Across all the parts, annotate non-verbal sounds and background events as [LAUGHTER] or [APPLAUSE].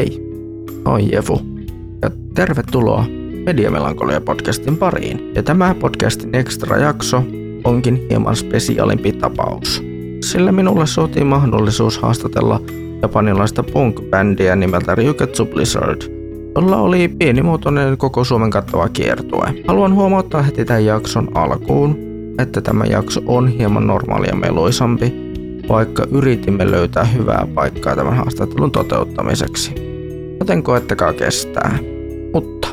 hei, on Jefu ja tervetuloa Mediamelankolia podcastin pariin. Ja tämä podcastin ekstra jakso onkin hieman spesiaalimpi tapaus. Sillä minulle soitiin mahdollisuus haastatella japanilaista punk-bändiä nimeltä Ryuketsu Blizzard, jolla oli pienimuotoinen koko Suomen kattava kiertue. Haluan huomauttaa heti tämän jakson alkuun, että tämä jakso on hieman normaalia meluisampi, vaikka yritimme löytää hyvää paikkaa tämän haastattelun toteuttamiseksi. Joten koettakaa kestää. Mutta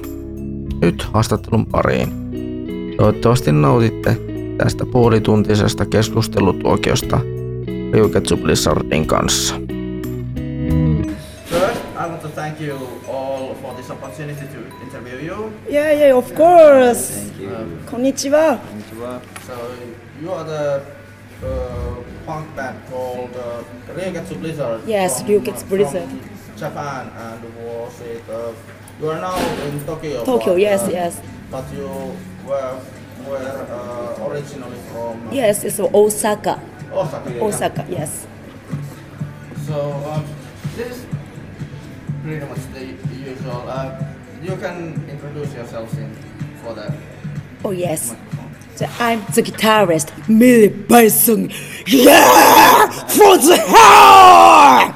nyt haastattelun pariin. Toivottavasti nautitte tästä puolituntisesta keskustelutuokiosta Ryuketsu Blizzardin kanssa. First, I want to thank you all for this opportunity to interview you. Yeah, yeah, of course. Um, Konnichiwa. so, you are the uh, punk band called uh, Ryuketsu Blizzard. Yes, from, Ryuketsu Blizzard. From Japan, and was it? Uh, you are now in Tokyo. Tokyo, but, yes, uh, yes. But you were were uh, originally from Yes, it's Osaka. Osaka. yeah. Osaka, yes. So um, this is pretty much the usual. Uh, you can introduce yourselves in for that. Oh, yes. So I'm the guitarist, Millie Bison. Yeah! For the hell!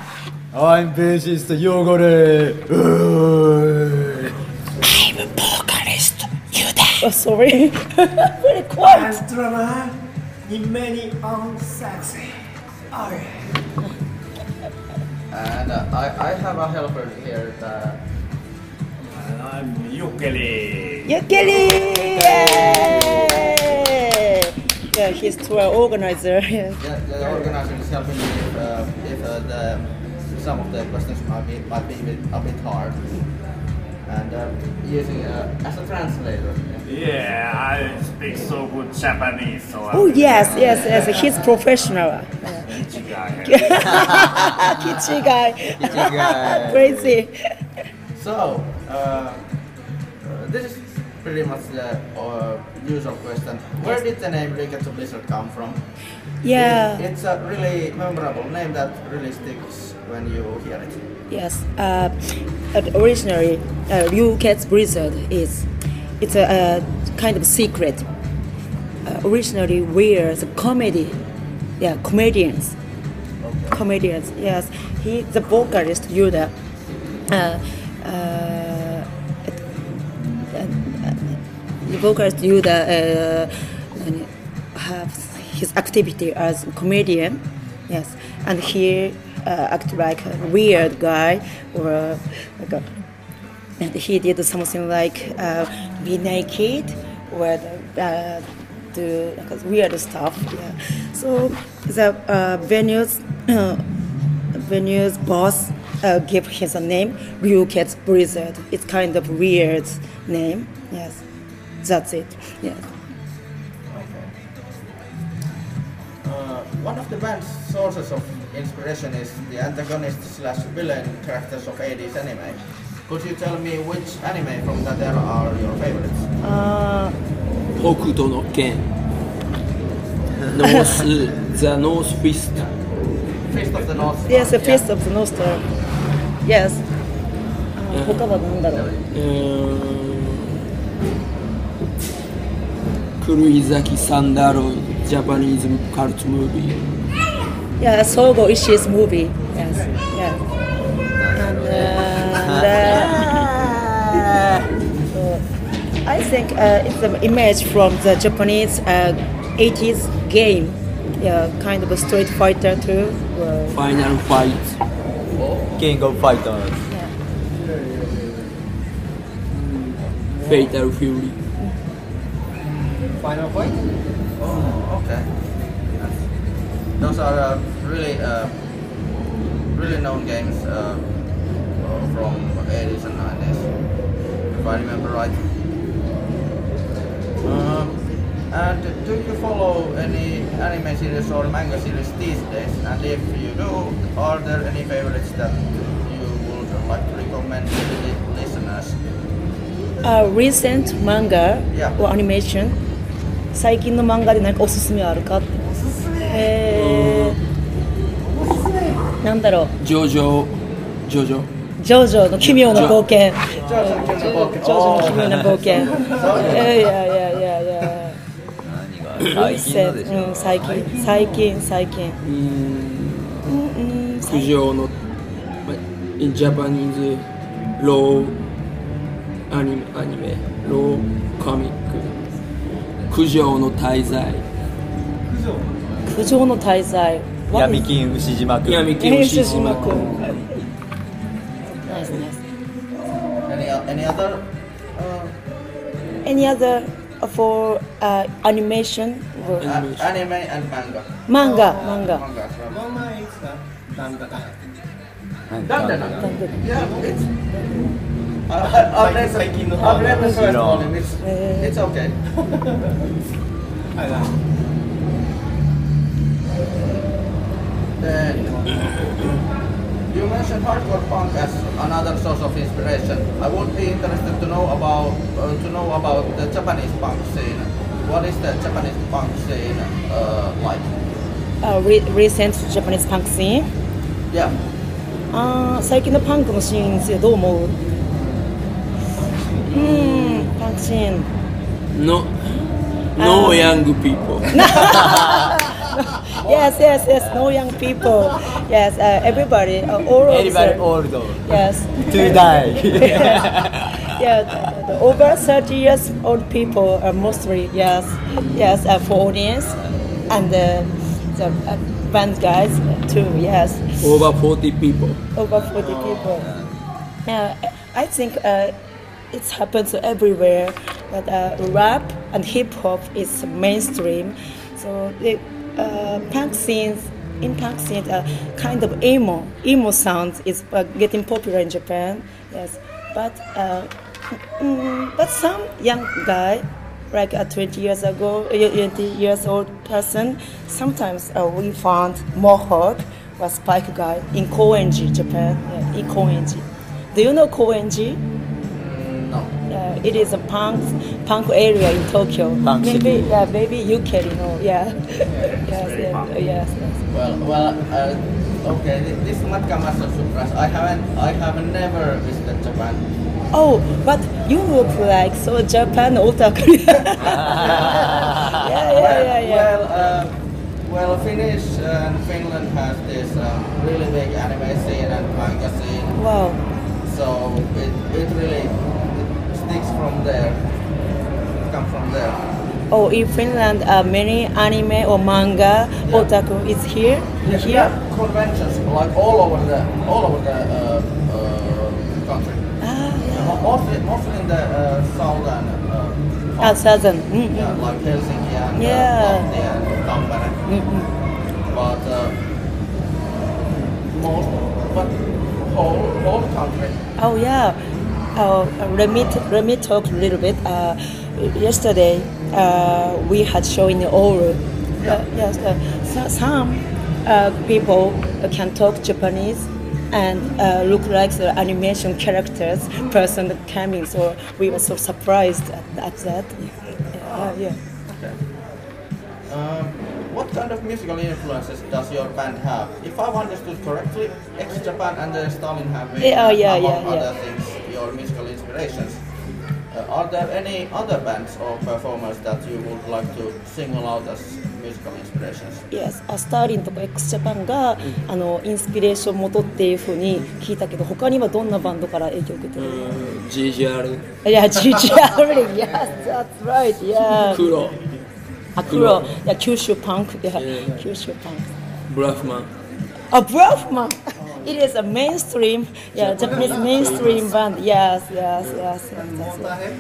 I'm bassist Yogore. I'm a vocalist. You there? Oh, sorry. Very quiet. drummer in many unsexy. And uh, I, I have a helper here. The, And I'm Yukeli. Yukeli! Yay! Yeah, he's tour organizer. Yeah. the, the organizer is helping me if, uh, if uh, the, some of the questions might be, might be a bit, a bit hard. And uh, using uh, as a translator. Yeah, I speak so good Japanese, so Oh, yes, yes, yes. He's professional. guy. Kichi guy. Crazy. So, uh, uh, this is pretty much the uh, usual question. Where did the name Ryuketsu Blizzard come from? Yeah. It- it's a really memorable name that really sticks when you hear it. Yes. Uh, originally, uh, Ryuketsu Blizzard is it's a, a kind of secret. Uh, originally, we're the comedy, yeah, comedians, comedians. Yes, he the vocalist Yuda. Uh, uh, the vocalist Yuda uh, has his activity as a comedian, yes, and he uh, act like a weird guy or uh, like a, and he did something like uh, be naked or uh, do like weird stuff. Yeah. So the uh, venues uh, venues boss give his name Ryuketsu Blizzard. It's kind of weird name. Yes, that's it. Yes. One of the band's sources of inspiration is the antagonist slash villain characters of 80s anime. Could you tell me which anime from that era are your favorites? Uh, 北斗の剣[LAUGHS] ノースザ・ノースフィスト Fist of the North Star. yes, the yeah. Fist of the North Star. Yes. あ他は何だろううーん狂い咲きサンダーロイドジャパニーズカルチムービー yeah, Sogo Ishii's movie. Yes, yeah. And uh, [LAUGHS] I think uh, it's an image from the Japanese uh, 80s game. Yeah, kind of a Street Fighter too. Final Fight, King of Fighters. Fatal Fury. Final Fight? Oh, okay. Those are. Um, really, uh, really known games uh, uh, from 80s and 90s, if I remember right. Um, and do you follow any anime series or manga series these days? And if you do, are there any favorites that you would like to recommend to the listeners? uh, recent manga Yeah. or animation 最近の漫画で何かおすすめあるかってえー、 なんだろうジョジョジョジョジョジョの奇妙な冒険。ジョジョの奇妙な冒険。いやいやいやいやいや。最近うん、最近、最近、最近。うーんうん、うん、苦情の in Japanese low アニメアニメ low コミック苦情の滞在苦情の滞在。闇金牛島くん闇金牛島君ナイスナイス。 Any any other? Uh, Any other for uh, animation or a- anime and manga. manga? Manga. Manga. as well. Mama is uh, Dandana. Dandana. Yeah, it's. [LAUGHS] I, I, I've read the, I've read the first volume. It's, it's okay. [LAUGHS] I like. Uh, you mentioned hardcore punk as another source of inspiration. I would be interested to know about uh, to know about the Japanese punk scene. What is the Japanese punk scene uh, like? Uh, re recent Japanese punk scene? Yeah. Uh, あ最近のパンクのシーンについてどう思ううんパンクシーン No No young people [LAUGHS] [LAUGHS] Yes, yes, yes, no young people. Yes, uh, everybody, uh, all Everybody the- old Yes. to die [LAUGHS] yeah, the, the over 30 years old people are mostly, yes, yes, uh, for audience. And uh, the uh, band guys too, yes. over 40 people over 40 people. Yeah, I think uh, it's happened everywhere that uh, rap and hip hop is mainstream. So the uh, punk scenes in punk scenes, uh, kind of emo emo sound is uh, getting popular in Japan. Yes, but uh, mm, but some young guy. Like a 20 years ago, 20 years old person, sometimes uh, we found Mohawk was Spike guy in Koenji, Japan. Yeah, in Koenji. Do you know Koenji? Mm, no. Uh, it is a punk punk area in Tokyo. Punk maybe city. yeah, maybe you can know. Yeah. yes, yeah, [LAUGHS] yes, yes. Well, well. Uh, okay. thi- This might come as a surprise. I haven't. I have never visited Japan. Oh, but you look like so Japan otaku. [LAUGHS] yeah, yeah, yeah, yeah. Well, uh, well, Finnish and Finland has this um, really big anime scene and manga scene. Wow. So it, it really it sticks from there. Come from there. Oh, in Finland, uh, many anime or manga otaku is here. Yeah, Here. yeah, conventions like all over the all over the uh, uh, country. Ah, yeah. Mostly, mostly in the uh, southern. Uh, Ah, southern. Mm, yeah, mm. like Helsinki and Yeah. uh, Lahti and Tampere. Mm, mm. But uh, most, but whole whole country. Oh yeah. Uh, let me t- let me talk a little bit. Yesterday uh, we had show in Oulu. Yeah. Uh, yes. Uh, so, some uh, people can talk Japanese and uh, look like the animation characters person coming. So we were so surprised at, at that. Yeah. yeah. Okay. Um, what kind of musical influences does your band have? If I've understood correctly, X Japan and the Stalin have been, Yeah, yeah, among yeah, other things, your musical inspirations. Uh, are there any other bands or performers that you would like to single out as musical inspirations? Yes, あスターリンとか x ジャパンが、あのインスピレーション元っていうふうに聞いたけど他にはどんなバンドから影響を受けてる、GGR いや GGR yes that's right yeah 黒あ黒いや九州パンクいや Yeah. 九州パンクブラフマンあブラフマン It is a mainstream, yeah, Japanese mainstream band. Yes, yes, yes. yes, yes, yes.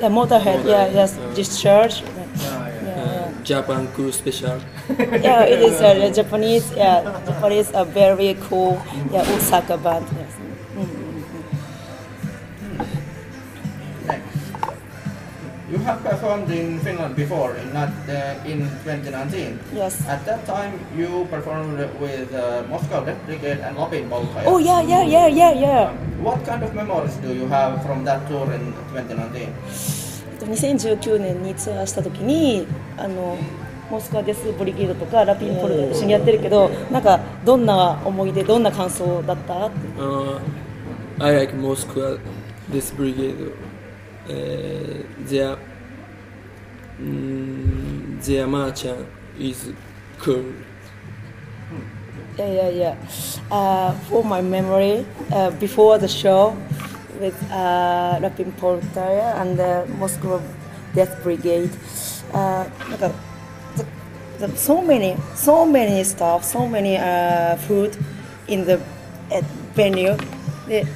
Yeah, Motorhead. Yeah, yes, Discharge. Ah, Japan cool special. yeah, it is a Japanese. Yeah, Japanese a very cool. Yeah, Osaka band. Yeah. You have performed in Finland before, in, not, uh, in 2019. Yes. At that time, you performed with uh, Moscow Death Brigade and Lapin Polka. Oh yeah yeah yeah yeah yeah What kind of memories do you have from that tour in 2019? 2019年にツアーした時にあのモスクワデスブリゲードとかラピンポルと一緒にやってるけどなんかどんな思い出どんな感想だった Uh, I like Moscow, this brigade. Uh, their mm, their matcha is cool. Yeah, yeah, yeah. Uh, for my memory, uh, before the show with uh, Rapin Poltaya and the Moscow Death Brigade, uh, the, the, so many, so many stuff, so many uh, food in the venue. The,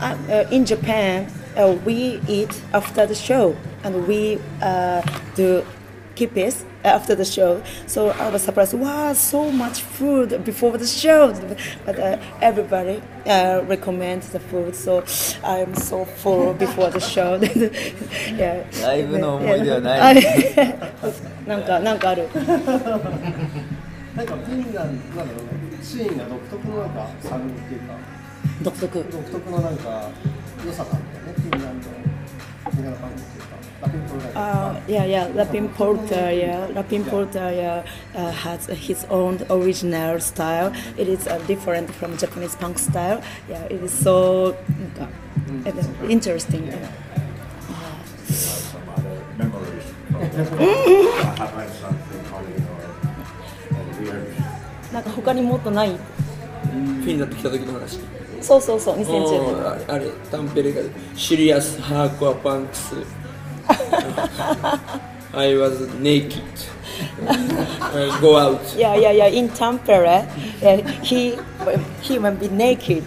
uh, uh, in Japan, uh, we eat after the show, and we uh, do kipis after the show. So I was surprised. Wow, so much food before the show. But uh, everybody uh, recommends the food, so I'm so full before the show. [LAUGHS] yeah. ライブの思い出はないですなんかなんかある。なんかフィンランドなんだろうシーンが独特のなんかサウンドっていうか独特。独特のなんか [LAUGHS] 良さがあったよねフィンランド的な感じっていうかラテンプログラム Uh, yeah, yeah, Lapin Porter, yeah, Lapin Porter, yeah, uh, has his own original style. It is uh, different from Japanese punk style. Yeah, it is so uh, uh, interesting. Yeah. [LAUGHS] some other memories from what happened something funny or, or weird. なんか他にもっとないフィンランド来た時の話。 そうそうそう、2010おーあれあれタンペレがシリアスハーコアパンクス [LAUGHS] I was naked I go out Yeah, yeah, yeah. In Tampere, yeah, he he will be naked.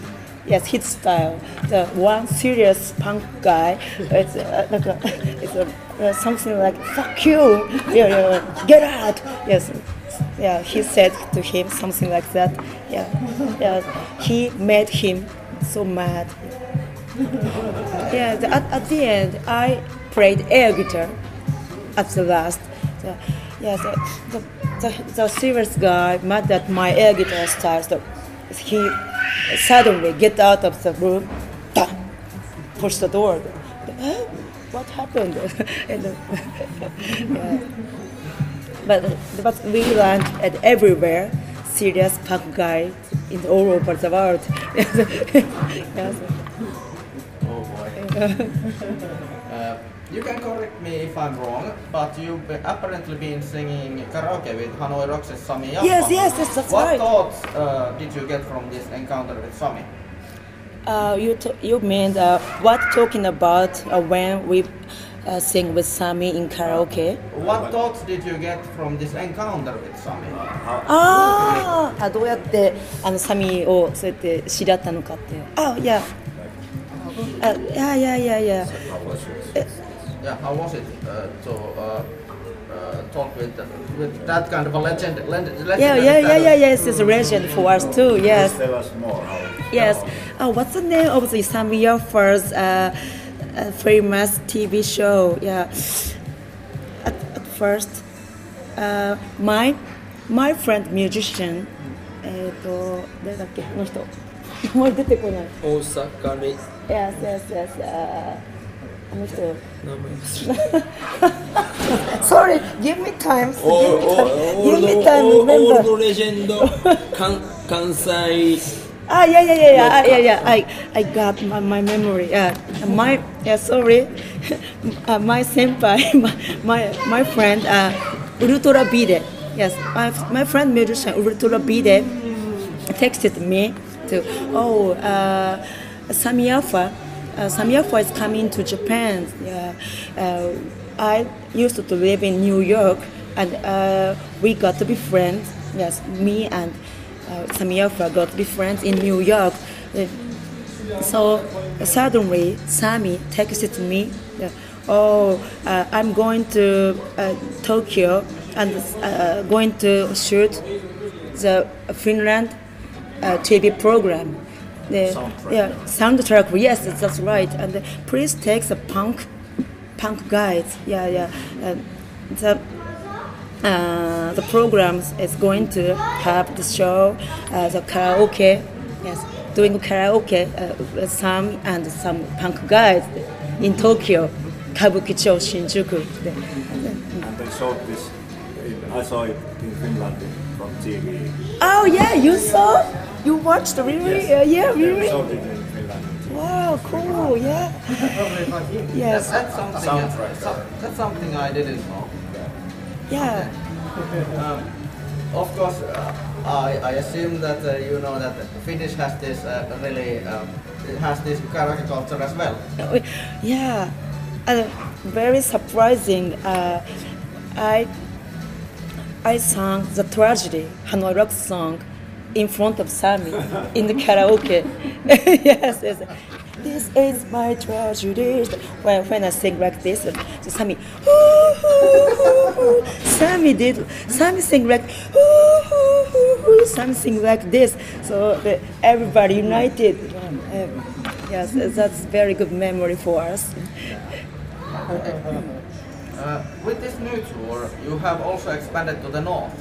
Yes, his style. The one serious punk guy. It's uh, like a, it's a, uh, something like "fuck you," yeah, yeah, get out. Yes, yeah. He said to him something like that. Yeah, yeah. He made him so mad. Yeah. The, at, at the end, I played air guitar at the last. The, yeah, the, the, the, the serious guy mad at my air guitar style. So he suddenly get out of the room, push the door. What happened? [LAUGHS] and, [LAUGHS] yeah. But but we learned at everywhere serious punk guys in all over the world. [LAUGHS] yes. Oh boy. [LAUGHS] uh, you can correct me if I'm wrong, but you've apparently been singing karaoke with Hanoi Rocks' Sami Yaffa. Yes, yes, yes, that's what right. What thoughts uh, did you get from this encounter with Sami? Uh, you you mean uh, what talking about uh, when we uh, sing with Sami in karaoke? What thoughts did you get from this encounter with Sami? あーあどうやってあのサミをそうやって知り合ったのかってあいやあいやいやいやいや Yeah, how was it uh, to uh, uh, talk with with that kind of a legend? legend yeah yeah yeah yeah yes it's a legend for us too yes Tell us more. How, yes oh what's the name of the Sami Yoffer's uh, a famous TV show. Yeah. At, at first, uh, my my friend musician, eh, えっ、ー、と誰だっけあの人。もう出てこない。大阪レイ。Yes, [LAUGHS] yes, yes. Uh, あの人。Sorry, [LAUGHS] give me time. Give me time. Give me time. Remember. Old legend. 関西。Ah, yeah, yeah, yeah, yeah, yeah, yeah. I, I got my, my memory. Yeah, my, yeah. Sorry, uh, [LAUGHS] my senpai, [LAUGHS] my, my, my friend, uh, Ultra Bide. Yes, my, my friend musician Ultra Bide texted me to, oh, uh, Sami Yaffa. Uh, Sami Yaffa is coming to Japan. Yeah, uh, I used to live in New York, and uh, we got to be friends. Yes, me and uh, got to be friends in New York. Uh, so suddenly, Sami texted me, uh, "Oh, uh, I'm going to uh, Tokyo and uh, going to shoot the Finland uh, TV program." The, Yeah, soundtrack. Yes, that's right. And please take the punk, punk guys. Yeah, yeah. The uh, the program is going to have the show, uh, the karaoke, yes, doing karaoke, uh, with some and some punk guys in Tokyo, Kabukicho, Shinjuku. and they showed this. I saw it in Finland from TV. Oh yeah, you saw? You watched really? Yes. Uh, yeah, They really? showed it in Finland. Wow. cool. Yeah. Yes. That's something. Soundtrack. that's something I didn't know. Yeah. [LAUGHS] Of course, uh, I, I assume that uh, you know that Finnish has this uh, really um, it has this karaoke culture as well. Yeah. Uh, very surprising. Uh, I I sang the tragedy Hanoi Rock song in front of Sami in the karaoke. [LAUGHS] yes, yes. This is my tragedy. When, when I sing like this, uh, so Sami, "Ooh, ooh." Did. Sami sing like, sing like this. So the, everybody united. Uh, yes, that's very good memory for us. Uh, with this new tour, you have also expanded to the north.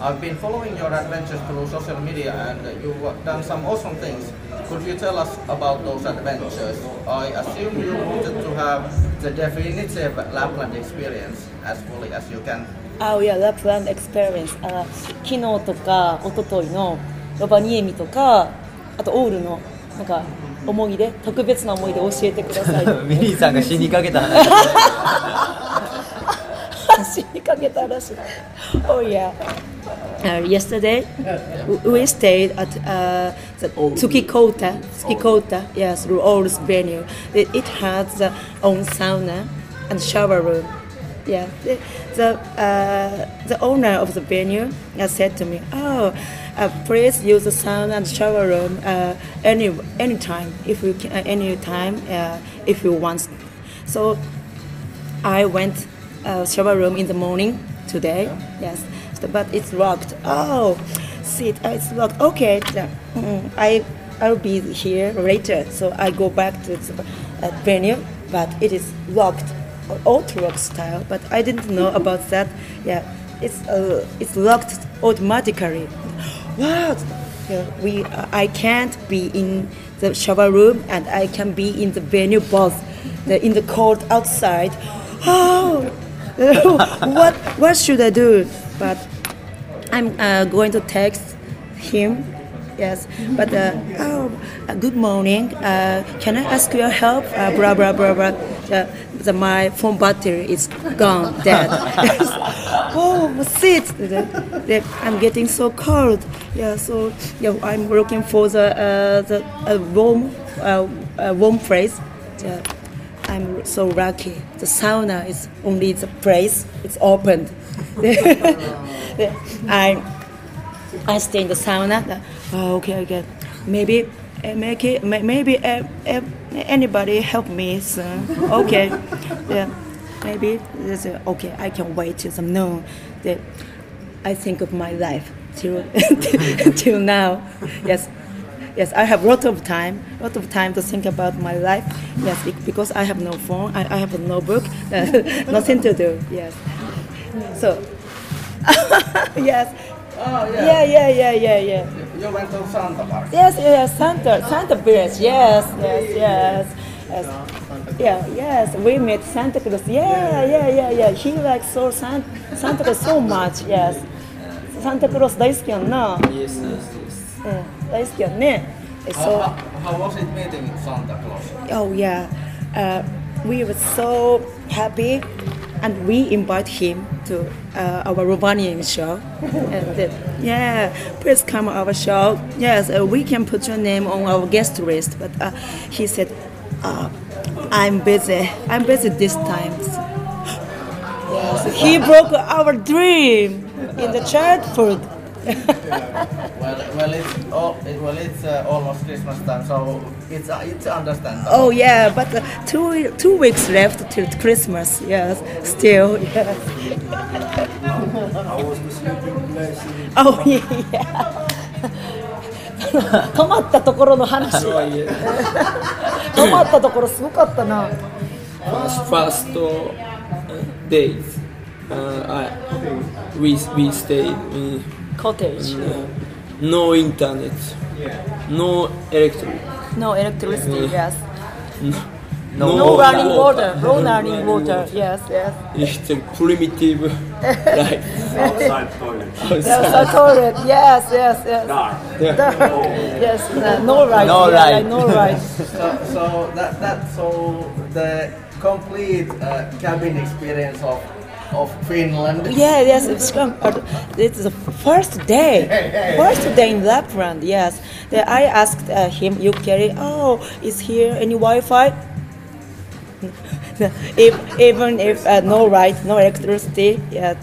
I've been following your adventures through social media and you've done some awesome things. Could you tell us about those adventures? I assume you wanted to have the definitive Lapland experience as fully as you can. Oh yeah, Lapland experience. あ昨日とか一昨日のロバニエミとか、あとオールのなんか思い出、特別な思い出教えてください。ミリーさんが死にかけた話死にかけたらしい。Oh yeah. Uh, yesterday, we stayed at uh, the Tsukikota, Tsukikota, yes, Old's venue. It, it has the own sauna and shower room. Yeah, the the, uh, the owner of the venue uh, said to me, "Oh, uh, please use the sauna and shower room uh, any time if you can, anytime uh, if you want." So I went uh, shower room in the morning today. Yes, but it's locked. Oh, see, uh, it's locked. Okay, yeah, I I'll be here later. So I go back to the uh, venue, but it is locked, Orthodox style. But I didn't know about that. Yeah, it's uh, it's locked automatically. What? Yeah, we uh, I can't be in the shower room and I can be in the venue both the, in the cold outside. Oh, [LAUGHS] what what should I do? But I'm uh, going to text him. Yes, but uh, oh, uh, good morning. Uh, can I ask your help? Blah blah blah blah. The, my phone battery is gone, dead. [LAUGHS] oh, sit. I'm getting so cold. Yeah, so yeah, I'm looking for the uh, the uh, warm uh, warm place. Yeah. I'm so lucky. The sauna is only the place. It's opened. [LAUGHS] I I stay in the sauna. Oh, okay, okay. Maybe make it. Maybe uh, uh, anybody help me soon. Okay. [LAUGHS] yeah. Maybe there's a, okay. I can wait till some noon. The, I think of my life till [LAUGHS] till now. Yes. Yes, I have a lot of time, lot of time to think about my life. Yes, because I have no phone, I, I have no book, [LAUGHS] nothing to do. Yes. So, yes. Oh Yeah, yeah, yeah, yeah, yeah. You went to Santa Park. Yes, yes, Santa, Santa Village. Yes, yes, yes. yes. Yeah, yes, we met Santa Claus. Yeah, yeah, yeah, yeah. He likes so Santa, Santa Claus so much. Yes. Santa Claus 大好きやんな。 Yes, yes, yes. うん、大好きやんね。え How, そう。 how, how was it meeting Santa Claus? Oh yeah, uh, we were so happy, and we invite him to uh, our Rovaniemi show. and uh, yeah, please come our show. Yes, uh, we can put your name on our guest list. But uh, he said, uh, I'm busy. I'm busy this time. [GASPS] He broke our dream in the childhood Well, well, it's all, it, well, it's uh, almost Christmas time, so it's uh, it's understandable. Oh yeah, but uh, two two weeks left till Christmas. Yes, still. Yes. How was the sleeping place in [LAUGHS] Oh [LAUGHS] yeah. 泊まったところの話。泊まったところすごかったな。 [LAUGHS] First, first uh, days, uh, I, we we stayed in Cottage. uh, no internet, no electric, No electricity. Yes. no, No, No running water. water. No running water. Yes, yes. It's a primitive [LAUGHS] life. Outside toilet. There's a toilet. Yes, yes, yes. Dark. [LAUGHS] yes, no, no right. No yeah, right. No right. [LAUGHS] So, so that that's so the complete uh, cabin experience of of Finland. Yeah, yes, it's It's the first day, [LAUGHS] first day in Lapland. Yes, Then I asked uh, him, "You carry? Oh, is here any Wi-Fi?" [LAUGHS] if, even if uh, no light, no electricity, yeah.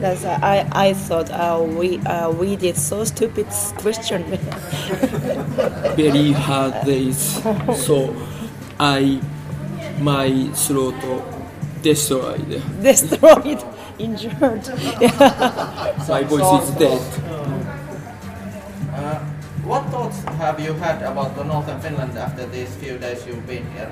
That's uh, I. I thought uh, we uh, we did so stupid question. [LAUGHS] Very hard days. So I my throat destroyed. [LAUGHS] Destroyed, injured. [LAUGHS] My voice is dead. Uh, what thoughts have you had about the northern Finland after these few days you've been here?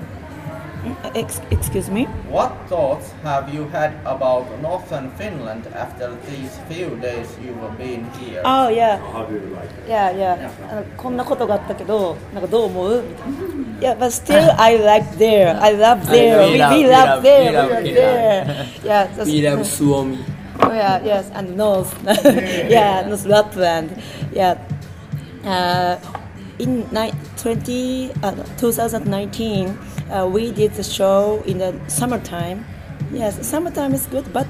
Ex- excuse me. What thoughts have you had about northern Finland after these few days you've been here? Oh yeah. How do you like it? いやいや、あのこんなことがあったけど、なんかどう思うみたいな。 いや、but still I like there. I love there. We We, love- we [LAUGHS] we love love- there. we love- We are we there. Yeah, that's, [LAUGHS] We love Suomi. Oh, yeah, yes, and North. [LAUGHS] yeah, North Lapland. Yeah. Uh, in ni- 20, uh, 2019, uh, we did the show in the summertime. Yes, summertime is good, but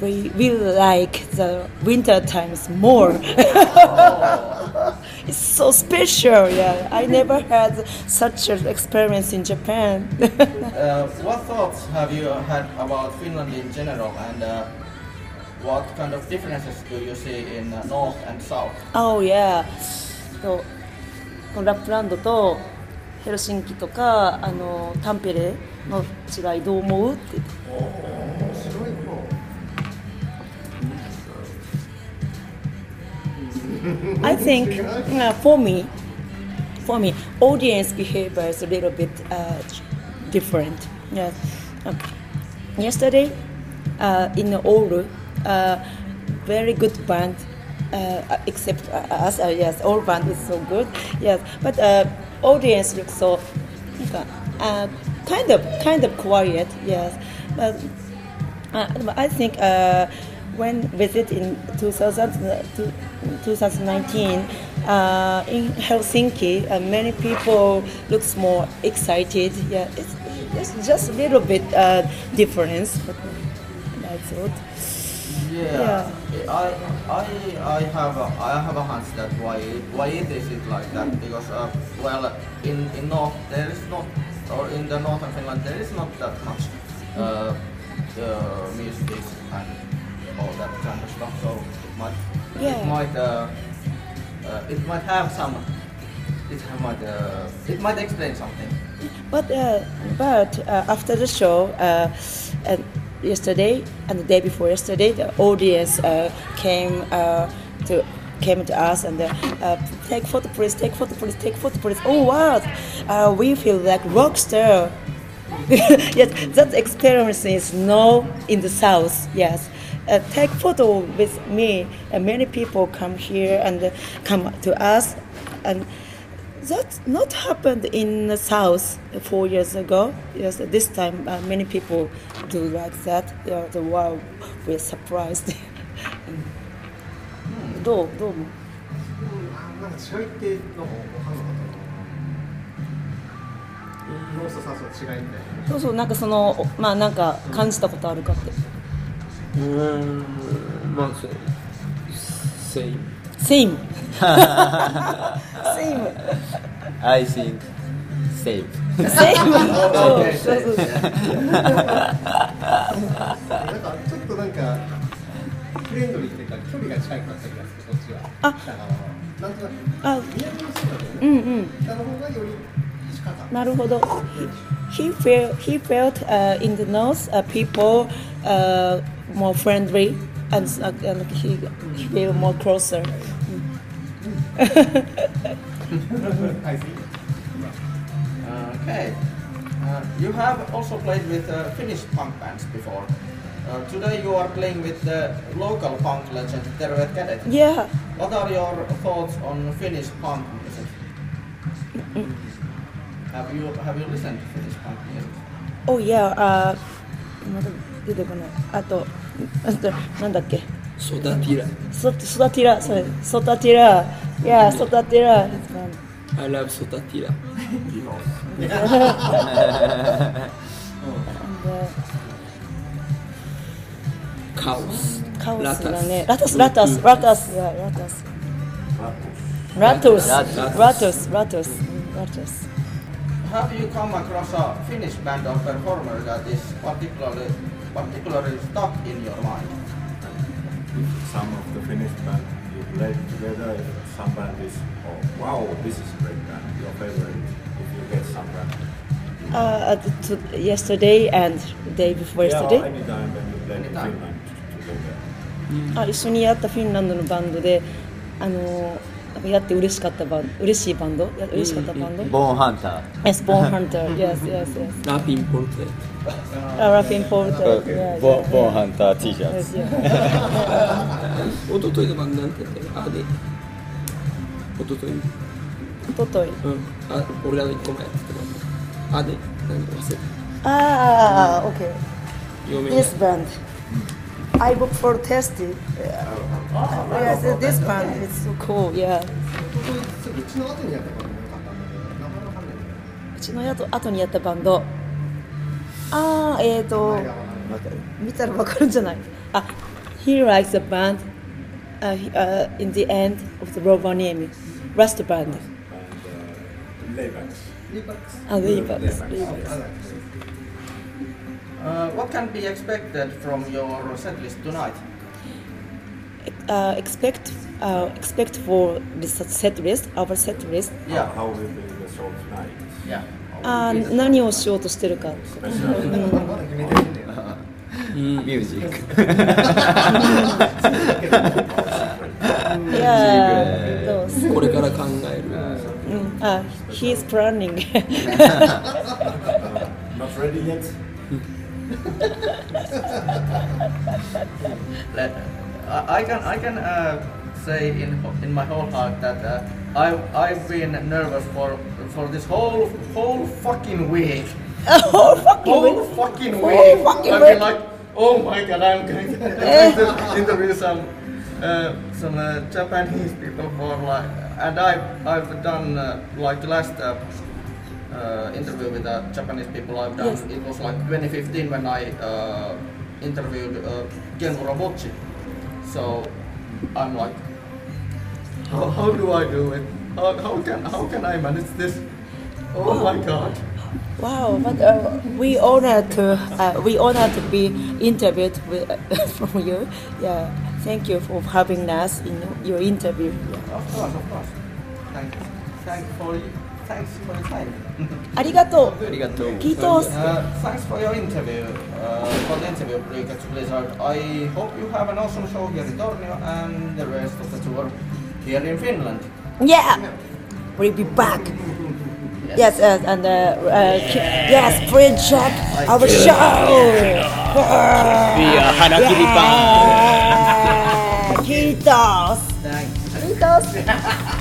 we we like the winter times more. [LAUGHS] it's so special. Yeah, I never had such an experience in Japan. [LAUGHS] Uh, what thoughts have you had about Finland in general and uh, what kind of differences do you see in uh, north and south? Oh yeah. そうこのラップランドと ヘルシンキとかあのタンペレの違いどう思うって。I think uh, for me, for me, audience behavior is a little bit uh, different. Yes. Um, yesterday, uh, in Oulu, uh, very good band, uh, except uh, us. Uh, yes, all band is so good. Yes, but uh, audience looks so uh, kind of kind of quiet. Yes, but uh, I think uh, when visit in 2000, 2019 in Helsinki, many people looks more excited. Yeah, it's, it's just a little bit difference. But that's it. Yeah, I, I, I have a, I have a hunch that why why it is it like that? Because uh, well in in north there is not or in the northern Finland there is not that much uh, uh, music and all that kind of stuff. So it might it might uh, uh, it might have some it might uh, it might explain something. But uh, but uh, after the show, uh, and yesterday and the day before yesterday, the audience uh, came uh, to came to us and uh, take photo please, take photo please, take photo please. Oh wow, uh, we feel like rock star. [LAUGHS] yes, that experience is no in the south. Yes. Uh, take photo with me and many people come here and uh, come to us and that not happened in the south four years ago. Yes, this time uh, many people do like that. Yeah, the wow, we're surprised. どうどうもなんか違いってなんか分かんなかったノースとサウスの違いみたいなそうそうなんかそのおまあなんか感じたことあるかって。Mm, man, same. Same. [LAUGHS] Same. I think same. Same. そう [LAUGHS] Okay, そうそう。 yeah. なんかちょっとなんかフレンドリーっていうか距離が近いかった気がするこっちはあ北側はなんとなくあ、南のそうだけどねうんうん。北の方がより近かったなるほど。He felt [LAUGHS] he felt uh, in the north uh, people uh, more friendly and, uh, and he he feel more closer. はい次 Okay. Uh, you have also played with uh, Finnish punk bands before. Uh, today you are playing with the local punk legend Terveet Kädet. Yeah. What are your thoughts on Finnish punk music? Have you have you listened to Finnish punk music? Oh yeah, uh, まだ出てこない。あと、あとなんだっけ。 Sotatira. Sot sotatira, sorry. Sotatira. Yeah, sotatira. I love sotatira. and, Chaos. Chaos. Ratas. Ratas, ratas, ratas. Ratus. Ratus. Ratus. Ratus. Have you come across a Finnish band of performer that is particularly particularly stuck in your mind? Some of the Finnish band you played together, if some band is, oh wow, this is a great band, your favorite, if you get some band. Uh, to, yesterday and day before Yeah, yesterday. anytime when you played in Anytime. Finland together. あ一緒にやったフィンランドのバンドで、あのなんか やって嬉しかったバン嬉しいバンド、や嬉しかったバンド。ボーンハンター Yes, Bone Hunter. Yes, yes, yes. ラピンポルテ Uh, Rapping Porter. Yeah, ボ yeah. ボーンハンター T シャツとといのバンドなんて言っあでおとといおととい。うんあ俺らの1個前やってあで何か忘れたああ、okay. 読め This band. I booked for testing. Yeah. Yes, this band is so cool. Yeah. うちの後にやったこともよかったんだけど名前わかんないんだようちのやと後にやったバンド。ああ、えっ、ー、と、見たらわかるんじゃないあ、He likes the band、uh, he- uh, in the end of the Rovaniemi. Rust band. And uh, Leibacks. あ、レイバックス。レイバックス Uh, what can be expected from your setlist tonight? Uh, expect, uh, expect for this set list, our set list. Yeah. How will be the show tonight? Yeah. あー何をしようとしてるか。 Special. まだ決めてないんだよミュージック Yeah, those. これから考える Mm, uh, he's planning. [LAUGHS] [LAUGHS] Not ready yet? [LAUGHS] I, can I can uh, say in in my whole heart that uh, I I've been nervous for for this whole whole fucking week. [LAUGHS] oh, fucking Whole wait. fucking Whole week. fucking I've week. been like, oh my god, I'm going to [LAUGHS] interview some uh, some uh, Japanese people for like, and I I've done uh, like the last. Uh, interview with the Japanese people I've done. Yes. It was like 2015 when I uh, interviewed uh, Ken Urabochi. So I'm like, how, how do I do it? How, how can how can I manage this? Oh my god! Wow, but uh, we honored to uh, we honored to be interviewed with, [LAUGHS] from you. Yeah, thank you for having us in your interview. Yeah. Of course, of course. Thank you. Thanks for thanks for your time. ありがとう。ありがとうキートス。 Uh, thanks for your interview. Uh, for the interview, Brigade Blizzard. I hope you have an awesome show here in Tornio and the rest of the tour here in Finland. Yeah, we'll be back. Yes, uh, and uh, uh, ki- yes, please check our show. We are Harakiri Yeah, Kiitos. Thanks. Kiitos. [LAUGHS]